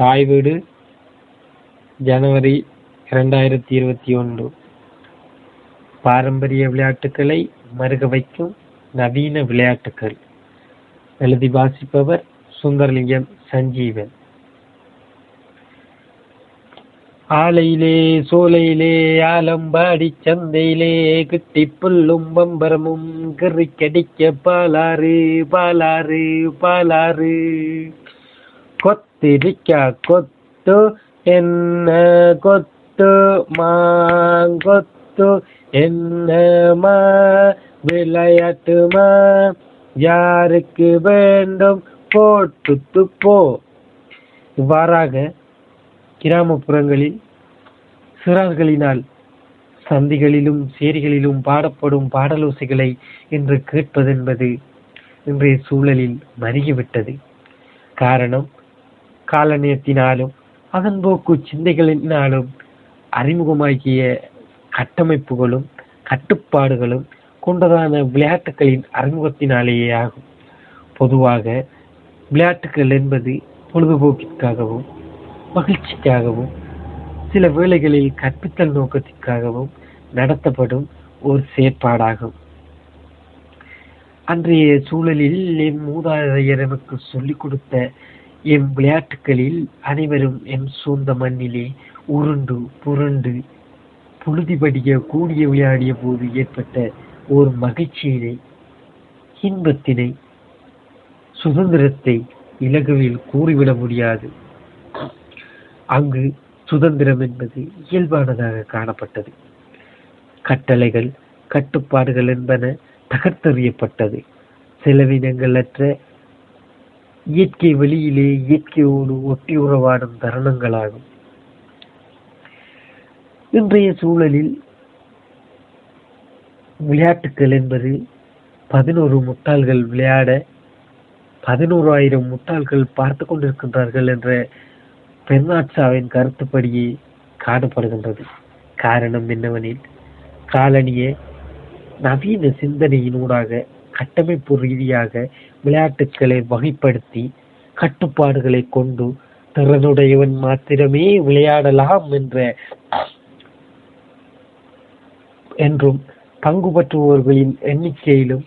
தாய் வீடு ஜனவரி இரண்டாயிரத்தி இருபத்தி ஒன்று. பாரம்பரிய விளையாட்டுகளை மருக வைக்கும் நவீன விளையாட்டுகள் எழுதி வாசிப்பவர் சுந்தரலிங்கம் சஞ்சீவன். ஆலையிலே சோலையிலே ஆலம்பாடி சந்தையிலே கிட்டி புல்லும் பம்பரமும் கிறிக்கடிக்க பாலாறு பாலாறு பாலாறு. கொத்திரிக்கா கொத்து என்ன கொத்து மாங்கொத்து என்னமா விளையாட்டுமா யாருக்கு வேண்டும் போட்டுத்து போ. இவ்வாறாக கிராமப்புறங்களில் சிறார்களினால் சந்திகளிலும் சேரிகளிலும் பாடப்படும் பாடலோசைகளை இன்று கேட்பதென்பது இன்றைய சூழலில் மருகிவிட்டது. காரணம் காலனியத்தினாலும் அதன் போக்கு சிந்தைகளினாலும் அறிமுகமாகிய கட்டமைப்புகளும் கட்டுப்பாடுகளும் கொண்டதான விளையாட்டுகளின் அறிமுகத்தினாலேயே ஆகும். பொதுவாக விளையாட்டுகள் என்பது பொழுதுபோக்கிற்காகவும் மகிழ்ச்சிக்காகவும் சில வேளைகளில் கற்பித்தல் நோக்கத்திற்காகவும் நடத்தப்படும் ஒரு செயற்பாடாகும். அன்றைய சூழலில் மூதாதையர் எனக்கு சொல்லிக் கொடுத்த எம் விளையாட்டுகளில் அனைவரும் என் சொந்த மண்ணிலே உருண்டு புரண்டு புழுதிபடிய கூடிய விளையாடிய போது ஏற்பட்ட ஒரு மகிழ்ச்சியினை இன்பத்தினை சுதந்திரத்தை இலகுவில் கூறிவிட முடியாது. அங்கு சுதந்திரம் என்பது இயல்பானதாக காணப்பட்டது. கட்டளைகள் கட்டுப்பாடுகள் என்பன தகர்த்தெறியப்பட்டது. செலவினங்களற்ற இயற்கை வெளியிலே இயற்கையோடு ஒட்டி உறவாடும் தருணங்களாகும். இன்றைய சூழலில் விளையாட்டுக்கள் என்பது பதினோரு முட்டாள்கள் விளையாட பதினோராயிரம் முட்டாள்கள் பார்த்து கொண்டிருக்கின்றார்கள் என்ற பெர்னாட்சாவின் கருத்துப்படியே காணப்படுகின்றது. காரணம் என்னவெனில் காலனிய நவீன சிந்தனையினூடாக கட்டமைப்பு ரீதியாக விளையாட்டுக்களை வகைப்படுத்தி கட்டுப்பாடுகளை கொண்டு திறனுடையவன் மாத்திரமே விளையாடலாம் என்ற என்றும் பங்கு பற்றுபவர்களின் எண்ணிக்கையிலும்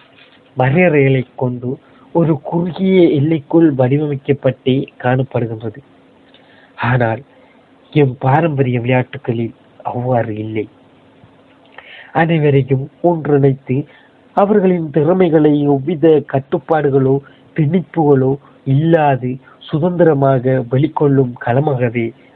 வரையறைகளை கொண்டு ஒரு குறுகிய எல்லைக்குள் வடிவமைக்கப்பட்டே காணப்படுகின்றது. ஆனால் எம் பாரம்பரிய விளையாட்டுகளில் அவ்வாறு இல்லை. அனைவரையும் ஒன்றிணைத்து அவர்களின் திறமைகளை எவ்வித கட்டுப்பாடுகளோ திணிப்புகளோ இல்லாது சுதந்திரமாக வெளிக்கொள்ளும் களமாகவே